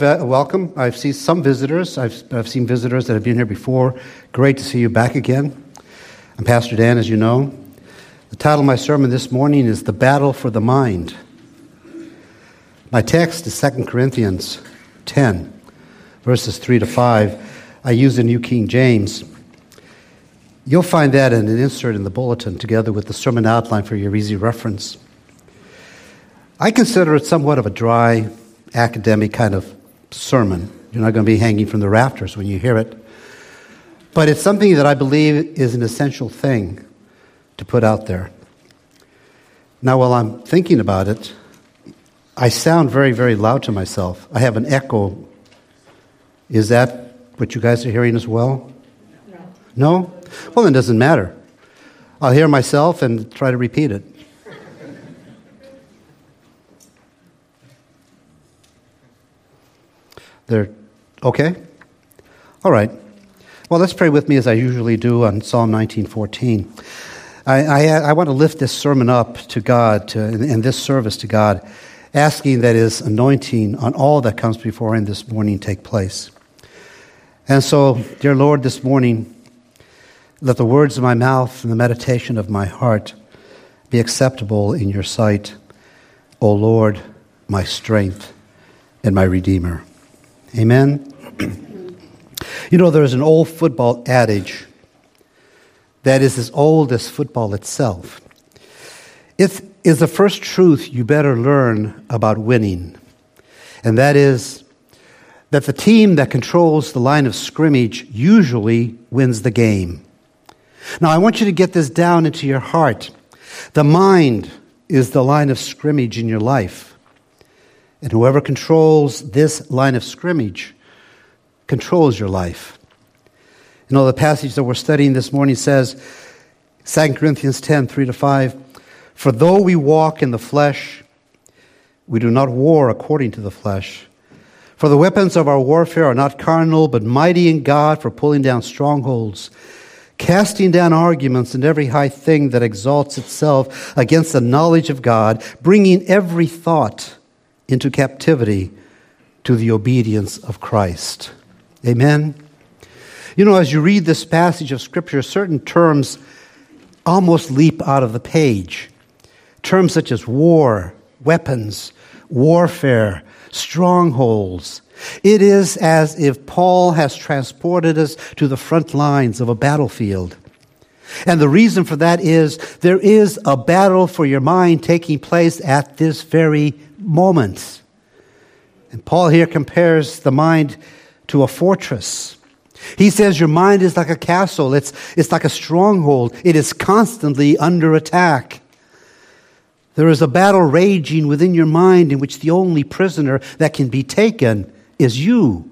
Welcome. I've seen some visitors. I've, I've seen visitors that have been here before. Great to see you back again. I'm Pastor Dan, as you know. The title of my sermon this morning is The Battle for the Mind. My text is 2 Corinthians 10, verses 3 to 5. I use the New King James. You'll find that in an insert in the bulletin, together with the sermon outline for your easy reference. I consider it somewhat of a dry, academic kind of sermon. You're not going to be hanging from the rafters when you hear it. But it's something that I believe is an essential thing to put out there. Now, while I'm thinking about it, I sound very, very loud to myself. I have an echo. Is that what you guys are hearing as well? No. No? Well, then it doesn't matter. I'll hear myself and try to repeat it. They're okay? All right. Well, let's pray with me as I usually do on Psalm 19:14. I, I, I, want to lift this sermon up to God to, and this service to God, asking that His anointing on all that comes before Him this morning take place. And so, dear Lord, this morning, let the words of my mouth and the meditation of my heart be acceptable in your sight, O Lord, my strength and my Redeemer. Amen? you know, there's an old football adage that is as old as football itself. It is the first truth you better learn about winning, and that is that the team that controls the line of scrimmage usually wins the game. Now, I want you to get this down into your heart. The mind is the line of scrimmage in your life. And whoever controls this line of scrimmage controls your life. You know, the passage that we're studying this morning says, 2 Corinthians 10 3 to 5, For though we walk in the flesh, we do not war according to the flesh. For the weapons of our warfare are not carnal, but mighty in God for pulling down strongholds, casting down arguments and every high thing that exalts itself against the knowledge of God, bringing every thought into captivity to the obedience of Christ. Amen. You know, as you read this passage of Scripture, certain terms almost leap out of the page. Terms such as war, weapons, warfare, strongholds. It is as if Paul has transported us to the front lines of a battlefield. And the reason for that is there is a battle for your mind taking place at this very moment. And Paul here compares the mind to a fortress. He says your mind is like a castle, it's, it's like a stronghold, it is constantly under attack. There is a battle raging within your mind in which the only prisoner that can be taken is you.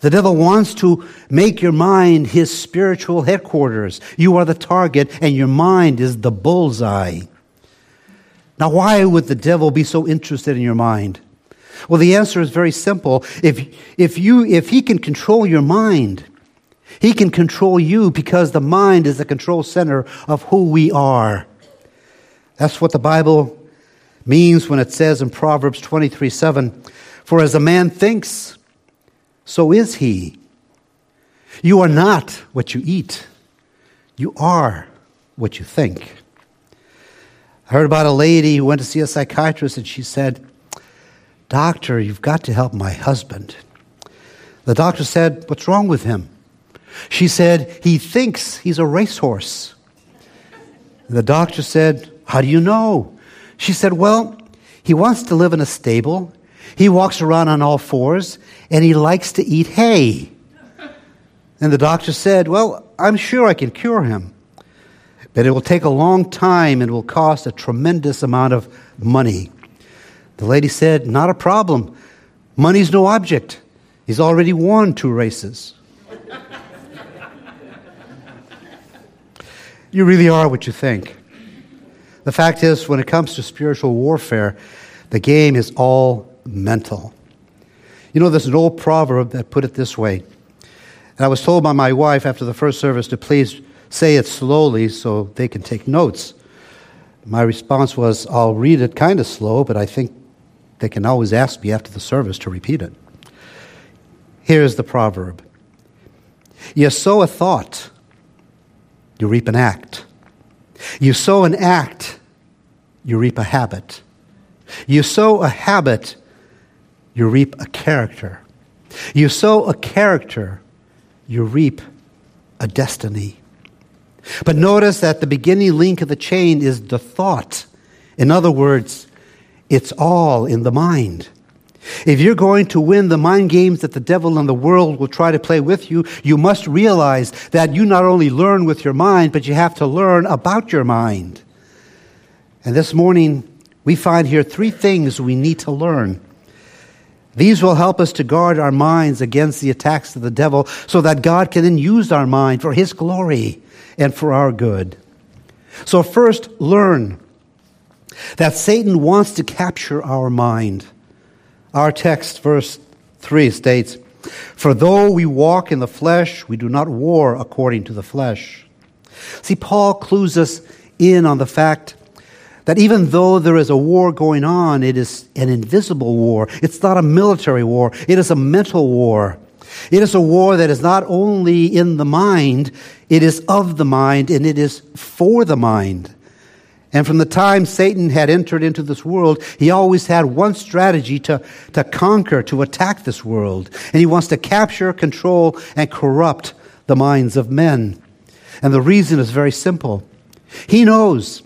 The devil wants to make your mind his spiritual headquarters. You are the target, and your mind is the bullseye. Now, why would the devil be so interested in your mind? Well, the answer is very simple. If, if, you, if he can control your mind, he can control you because the mind is the control center of who we are. That's what the Bible means when it says in Proverbs 23 7, For as a man thinks, so is he. You are not what you eat, you are what you think. I heard about a lady who went to see a psychiatrist and she said, Doctor, you've got to help my husband. The doctor said, What's wrong with him? She said, He thinks he's a racehorse. The doctor said, How do you know? She said, Well, he wants to live in a stable he walks around on all fours and he likes to eat hay. And the doctor said, Well, I'm sure I can cure him, but it will take a long time and will cost a tremendous amount of money. The lady said, Not a problem. Money's no object. He's already won two races. you really are what you think. The fact is, when it comes to spiritual warfare, the game is all mental. You know, there's an old proverb that put it this way. And I was told by my wife after the first service to please say it slowly so they can take notes. My response was, I'll read it kind of slow, but I think they can always ask me after the service to repeat it. Here's the proverb You sow a thought, you reap an act. You sow an act, you reap a habit. You sow a habit, you reap a character. You sow a character, you reap a destiny. But notice that the beginning link of the chain is the thought. In other words, it's all in the mind. If you're going to win the mind games that the devil and the world will try to play with you, you must realize that you not only learn with your mind, but you have to learn about your mind. And this morning, we find here three things we need to learn. These will help us to guard our minds against the attacks of the devil so that God can then use our mind for his glory and for our good. So, first, learn that Satan wants to capture our mind. Our text, verse 3, states, For though we walk in the flesh, we do not war according to the flesh. See, Paul clues us in on the fact that even though there is a war going on, it is an invisible war. It's not a military war, it is a mental war. It is a war that is not only in the mind, it is of the mind and it is for the mind. And from the time Satan had entered into this world, he always had one strategy to, to conquer, to attack this world. And he wants to capture, control, and corrupt the minds of men. And the reason is very simple. He knows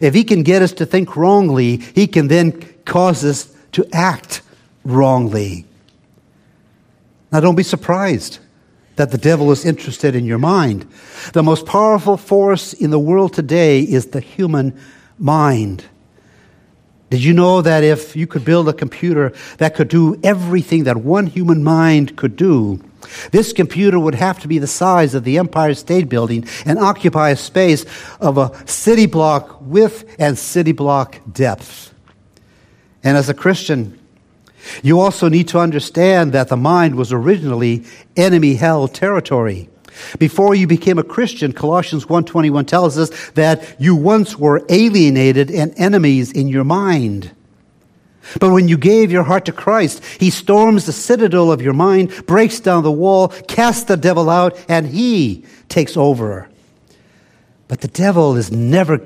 if he can get us to think wrongly, he can then cause us to act wrongly. Now, don't be surprised that the devil is interested in your mind. The most powerful force in the world today is the human mind. Did you know that if you could build a computer that could do everything that one human mind could do, this computer would have to be the size of the Empire State Building and occupy a space of a city block width and city block depth. And as a Christian, you also need to understand that the mind was originally enemy held territory. Before you became a Christian, Colossians 1:21 tells us that you once were alienated and enemies in your mind. But when you gave your heart to Christ, he storms the citadel of your mind, breaks down the wall, casts the devil out, and he takes over. But the devil is never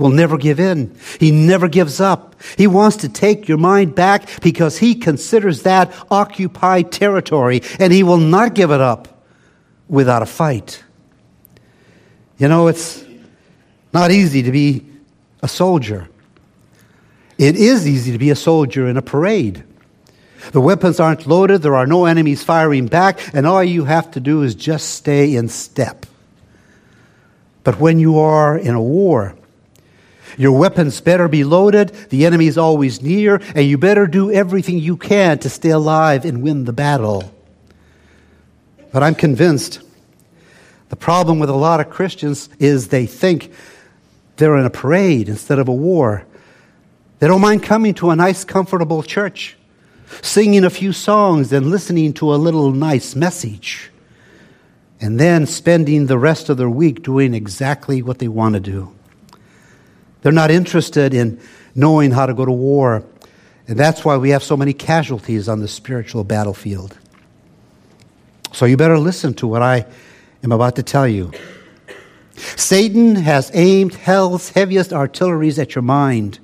will never give in. He never gives up. He wants to take your mind back because he considers that occupied territory and he will not give it up without a fight. You know, it's not easy to be a soldier. It is easy to be a soldier in a parade. The weapons aren't loaded, there are no enemies firing back, and all you have to do is just stay in step. But when you are in a war, your weapons better be loaded, the enemy is always near, and you better do everything you can to stay alive and win the battle. But I'm convinced the problem with a lot of Christians is they think they're in a parade instead of a war. They don't mind coming to a nice, comfortable church, singing a few songs and listening to a little nice message, and then spending the rest of their week doing exactly what they want to do. They're not interested in knowing how to go to war. And that's why we have so many casualties on the spiritual battlefield. So you better listen to what I am about to tell you. Satan has aimed hell's heaviest artilleries at your mind.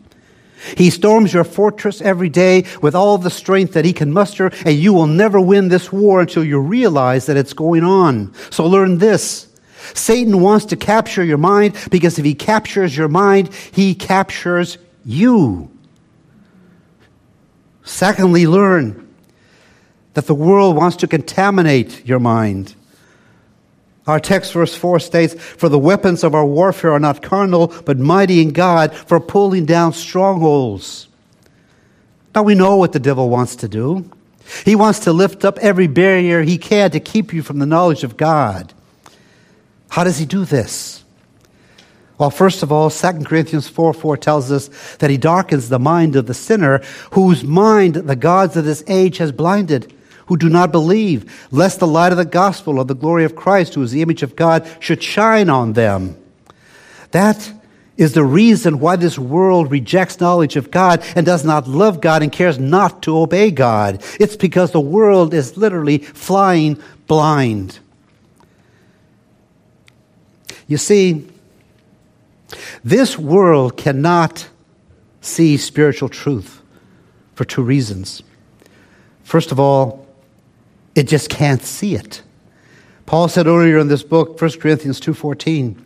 He storms your fortress every day with all the strength that he can muster, and you will never win this war until you realize that it's going on. So learn this Satan wants to capture your mind because if he captures your mind, he captures you. Secondly, learn that the world wants to contaminate your mind. Our text, verse 4 states, For the weapons of our warfare are not carnal, but mighty in God for pulling down strongholds. Now we know what the devil wants to do. He wants to lift up every barrier he can to keep you from the knowledge of God. How does he do this? Well, first of all, 2 Corinthians 4 4 tells us that he darkens the mind of the sinner, whose mind the gods of this age has blinded, who do not believe, lest the light of the gospel of the glory of Christ, who is the image of God, should shine on them. That is the reason why this world rejects knowledge of God and does not love God and cares not to obey God. It's because the world is literally flying blind. You see, this world cannot see spiritual truth for two reasons. First of all, it just can't see it. Paul said earlier in this book, 1 Corinthians 2:14,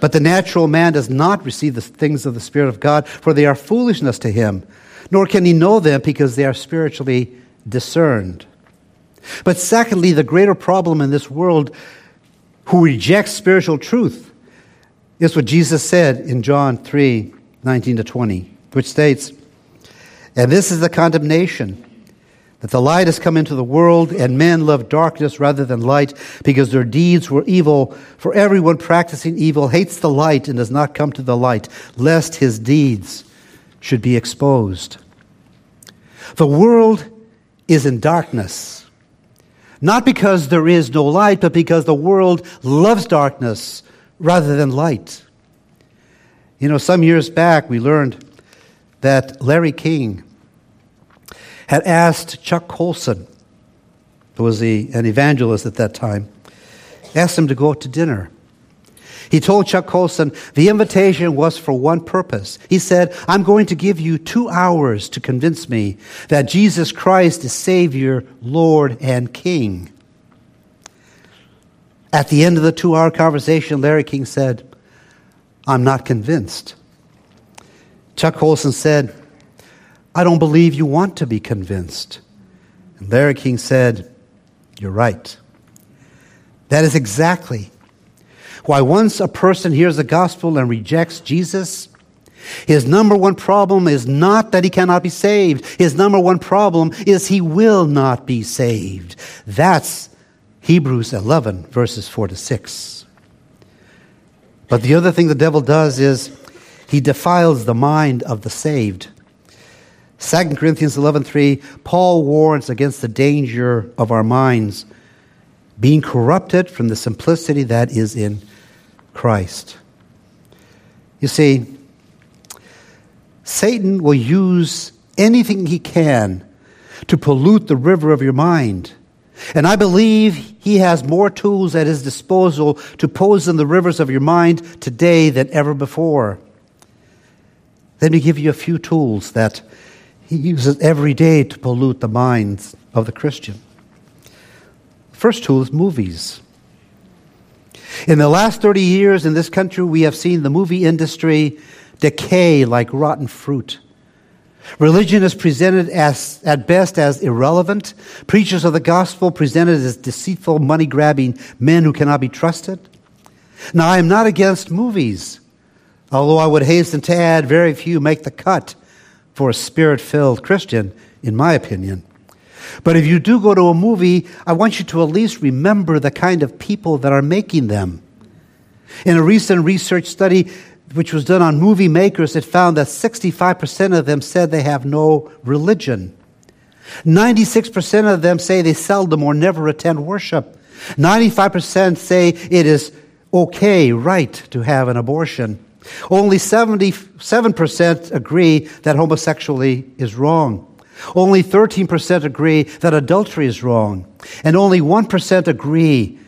but the natural man does not receive the things of the Spirit of God, for they are foolishness to him, nor can he know them because they are spiritually discerned. But secondly, the greater problem in this world who rejects spiritual truth is what Jesus said in John 3 19 to 20, which states, And this is the condemnation that the light has come into the world, and men love darkness rather than light because their deeds were evil. For everyone practicing evil hates the light and does not come to the light, lest his deeds should be exposed. The world is in darkness, not because there is no light, but because the world loves darkness rather than light. You know, some years back we learned that Larry King had asked Chuck Colson, who was the, an evangelist at that time, asked him to go out to dinner. He told Chuck Colson the invitation was for one purpose. He said, I'm going to give you two hours to convince me that Jesus Christ is Savior, Lord, and King. At the end of the two hour conversation, Larry King said, I'm not convinced. Chuck Colson said, I don't believe you want to be convinced. And Larry King said, You're right. That is exactly why once a person hears the gospel and rejects Jesus, his number one problem is not that he cannot be saved. His number one problem is he will not be saved. That's Hebrews 11, verses 4 to 6. But the other thing the devil does is he defiles the mind of the saved. 2 Corinthians 11:3 Paul warns against the danger of our minds being corrupted from the simplicity that is in Christ. You see, Satan will use anything he can to pollute the river of your mind. And I believe he has more tools at his disposal to poison the rivers of your mind today than ever before. Let me give you a few tools that he uses every day to pollute the minds of the Christian. First tool is movies. In the last 30 years in this country, we have seen the movie industry decay like rotten fruit. Religion is presented as, at best as irrelevant. Preachers of the gospel presented as deceitful, money grabbing men who cannot be trusted. Now, I am not against movies, although I would hasten to add very few make the cut for a spirit filled Christian, in my opinion. But if you do go to a movie, I want you to at least remember the kind of people that are making them. In a recent research study, which was done on movie makers, it found that 65% of them said they have no religion. 96% of them say they seldom or never attend worship. 95% say it is okay, right, to have an abortion. Only 77% agree that homosexuality is wrong. Only 13% agree that adultery is wrong. And only 1% agree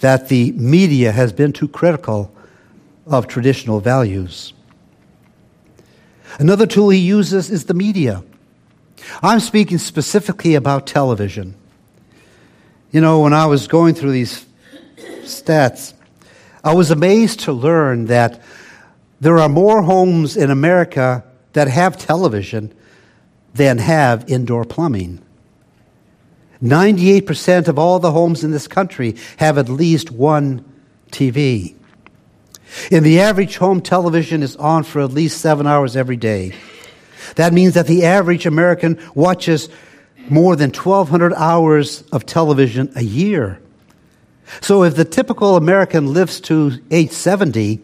that the media has been too critical of traditional values. Another tool he uses is the media. I'm speaking specifically about television. You know, when I was going through these stats, I was amazed to learn that there are more homes in America that have television than have indoor plumbing. 98% of all the homes in this country have at least one TV. In the average home, television is on for at least seven hours every day. That means that the average American watches more than 1,200 hours of television a year. So if the typical American lives to age 70,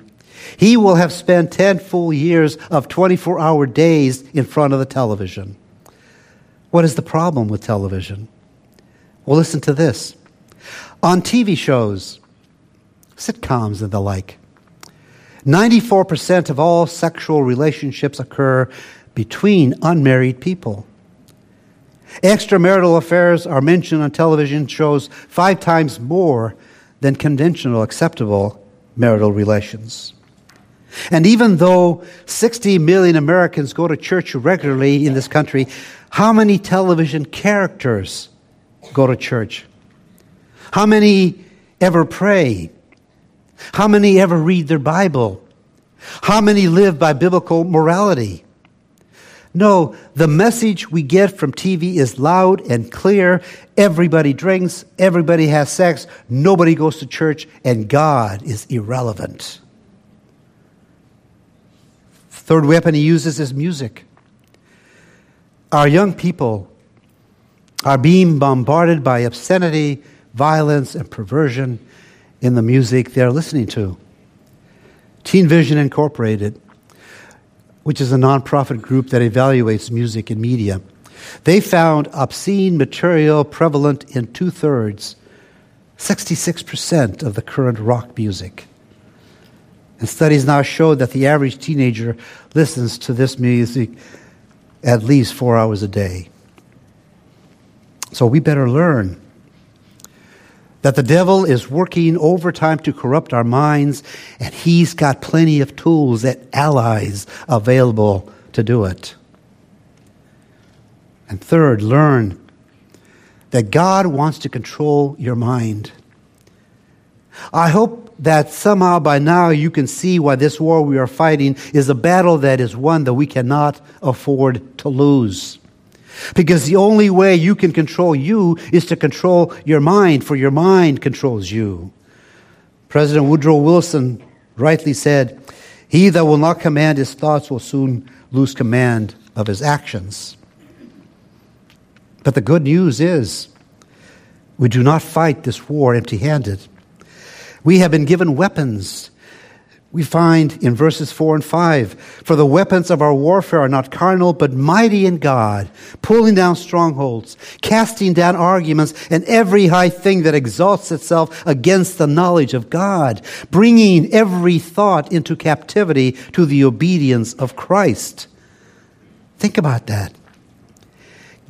he will have spent 10 full years of 24 hour days in front of the television. What is the problem with television? Well, listen to this. On TV shows, sitcoms and the like, 94% of all sexual relationships occur between unmarried people. Extramarital affairs are mentioned on television shows five times more than conventional acceptable marital relations. And even though 60 million Americans go to church regularly in this country, how many television characters go to church? How many ever pray? How many ever read their Bible? How many live by biblical morality? No, the message we get from TV is loud and clear. Everybody drinks, everybody has sex, nobody goes to church, and God is irrelevant. Third weapon he uses is music. Our young people are being bombarded by obscenity, violence, and perversion in the music they're listening to. Teen Vision Incorporated which is a nonprofit group that evaluates music and media. They found obscene material prevalent in two thirds, 66% of the current rock music. And studies now show that the average teenager listens to this music at least four hours a day. So we better learn that the devil is working overtime to corrupt our minds, and he's got plenty of tools and allies available to do it. And third, learn that God wants to control your mind. I hope that somehow by now you can see why this war we are fighting is a battle that is one that we cannot afford to lose. Because the only way you can control you is to control your mind, for your mind controls you. President Woodrow Wilson rightly said, He that will not command his thoughts will soon lose command of his actions. But the good news is, we do not fight this war empty handed. We have been given weapons we find in verses 4 and 5 For the weapons of our warfare are not carnal, but mighty in God, pulling down strongholds, casting down arguments, and every high thing that exalts itself against the knowledge of God, bringing every thought into captivity to the obedience of Christ. Think about that.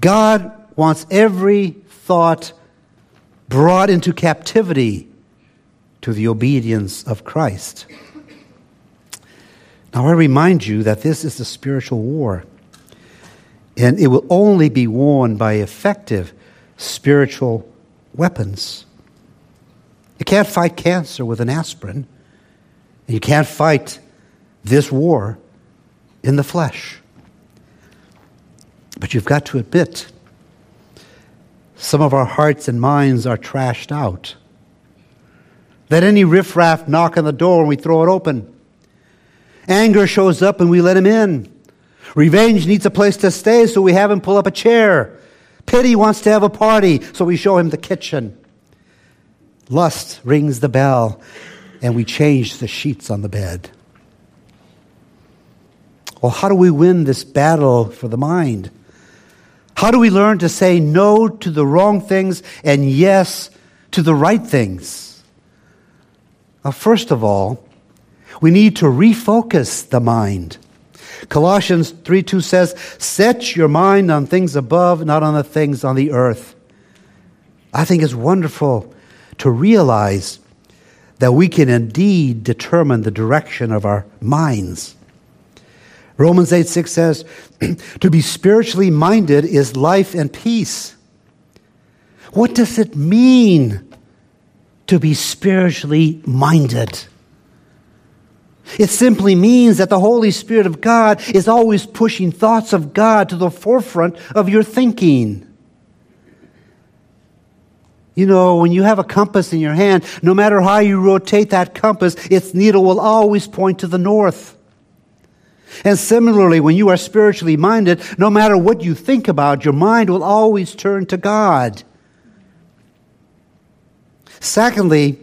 God wants every thought brought into captivity to the obedience of Christ. Now, I remind you that this is a spiritual war, and it will only be won by effective spiritual weapons. You can't fight cancer with an aspirin, and you can't fight this war in the flesh. But you've got to admit, some of our hearts and minds are trashed out. Let any riffraff knock on the door and we throw it open. Anger shows up and we let him in. Revenge needs a place to stay, so we have him pull up a chair. Pity wants to have a party, so we show him the kitchen. Lust rings the bell, and we change the sheets on the bed. Well, how do we win this battle for the mind? How do we learn to say no to the wrong things and yes to the right things? Well, first of all, we need to refocus the mind. Colossians 3 2 says, Set your mind on things above, not on the things on the earth. I think it's wonderful to realize that we can indeed determine the direction of our minds. Romans 8 6 says, To be spiritually minded is life and peace. What does it mean to be spiritually minded? It simply means that the Holy Spirit of God is always pushing thoughts of God to the forefront of your thinking. You know, when you have a compass in your hand, no matter how you rotate that compass, its needle will always point to the north. And similarly, when you are spiritually minded, no matter what you think about, your mind will always turn to God. Secondly,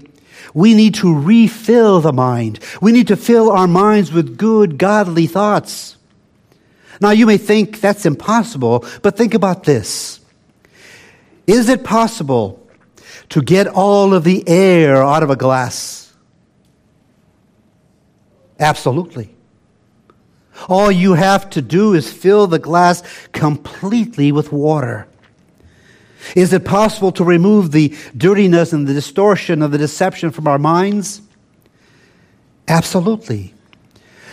we need to refill the mind. We need to fill our minds with good, godly thoughts. Now, you may think that's impossible, but think about this. Is it possible to get all of the air out of a glass? Absolutely. All you have to do is fill the glass completely with water. Is it possible to remove the dirtiness and the distortion of the deception from our minds? Absolutely.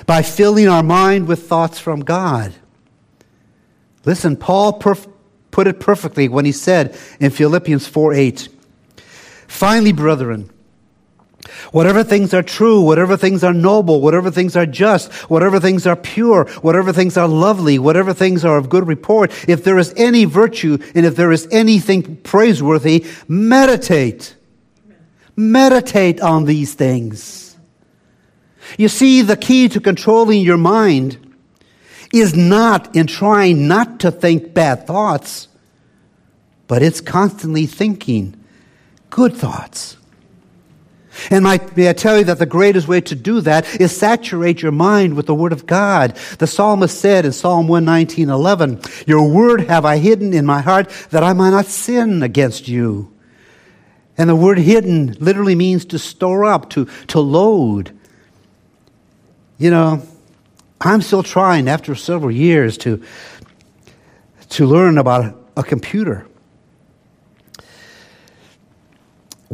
By filling our mind with thoughts from God. Listen, Paul perf- put it perfectly when he said in Philippians 4 8, Finally, brethren, Whatever things are true, whatever things are noble, whatever things are just, whatever things are pure, whatever things are lovely, whatever things are of good report, if there is any virtue and if there is anything praiseworthy, meditate. Meditate on these things. You see, the key to controlling your mind is not in trying not to think bad thoughts, but it's constantly thinking good thoughts. And my, may I tell you that the greatest way to do that is saturate your mind with the Word of God. The psalmist said in Psalm 119, 11, Your Word have I hidden in my heart that I might not sin against you. And the word hidden literally means to store up, to, to load. You know, I'm still trying after several years to, to learn about a computer.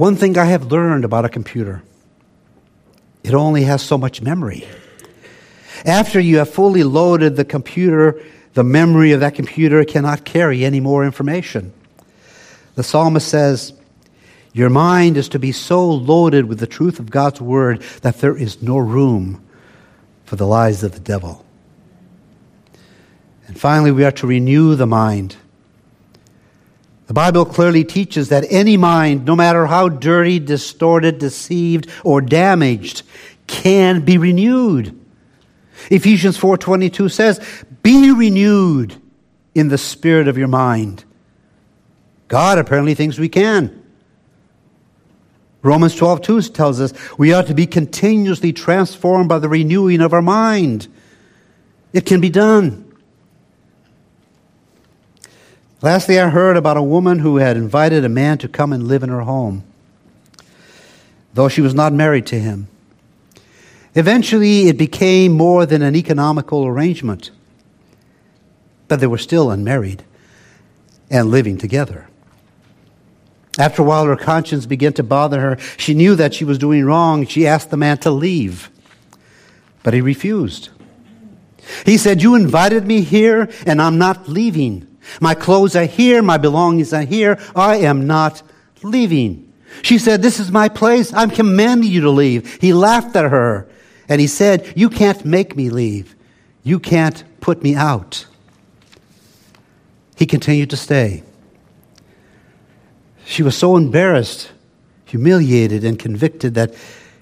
One thing I have learned about a computer it only has so much memory. After you have fully loaded the computer, the memory of that computer cannot carry any more information. The psalmist says, Your mind is to be so loaded with the truth of God's word that there is no room for the lies of the devil. And finally, we are to renew the mind. The Bible clearly teaches that any mind, no matter how dirty, distorted, deceived, or damaged, can be renewed. Ephesians 4:22 says, "Be renewed in the spirit of your mind." God apparently thinks we can. Romans 12:2 tells us we ought to be continuously transformed by the renewing of our mind. It can be done. Lastly, I heard about a woman who had invited a man to come and live in her home, though she was not married to him. Eventually, it became more than an economical arrangement, but they were still unmarried and living together. After a while, her conscience began to bother her. She knew that she was doing wrong. She asked the man to leave, but he refused. He said, You invited me here, and I'm not leaving. My clothes are here. My belongings are here. I am not leaving. She said, This is my place. I'm commanding you to leave. He laughed at her and he said, You can't make me leave. You can't put me out. He continued to stay. She was so embarrassed, humiliated, and convicted that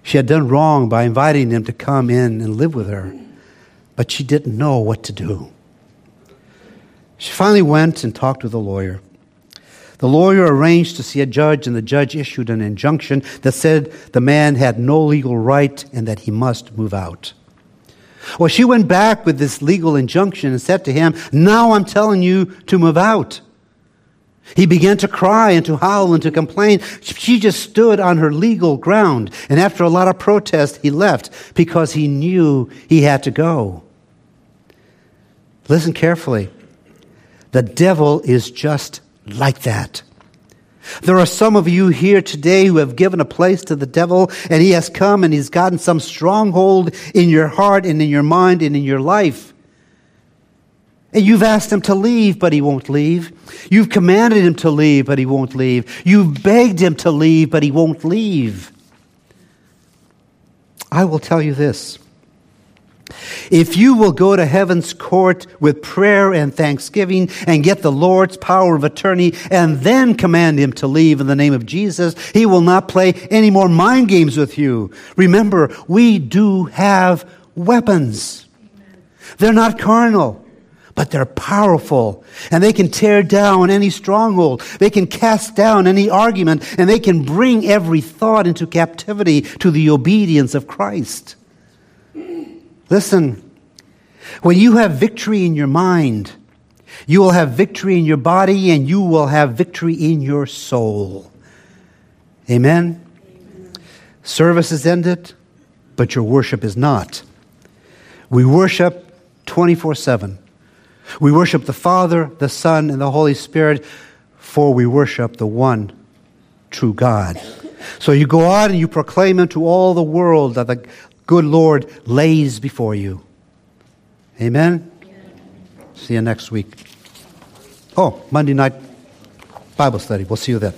she had done wrong by inviting him to come in and live with her. But she didn't know what to do. She finally went and talked with a lawyer. The lawyer arranged to see a judge, and the judge issued an injunction that said the man had no legal right and that he must move out. Well, she went back with this legal injunction and said to him, Now I'm telling you to move out. He began to cry and to howl and to complain. She just stood on her legal ground. And after a lot of protest, he left because he knew he had to go. Listen carefully. The devil is just like that. There are some of you here today who have given a place to the devil, and he has come and he's gotten some stronghold in your heart and in your mind and in your life. And you've asked him to leave, but he won't leave. You've commanded him to leave, but he won't leave. You've begged him to leave, but he won't leave. I will tell you this if you will go to heaven's court with prayer and thanksgiving and get the Lord's power of attorney and then command him to leave in the name of Jesus, he will not play any more mind games with you. Remember, we do have weapons. They're not carnal, but they're powerful and they can tear down any stronghold. They can cast down any argument and they can bring every thought into captivity to the obedience of Christ. Listen, when you have victory in your mind, you will have victory in your body and you will have victory in your soul. Amen? Amen. Service is ended, but your worship is not. We worship 24 7. We worship the Father, the Son, and the Holy Spirit, for we worship the one true God. So you go out and you proclaim unto all the world that the good Lord lays before you. Amen? See you next week. Oh, Monday night Bible study. We'll see you then.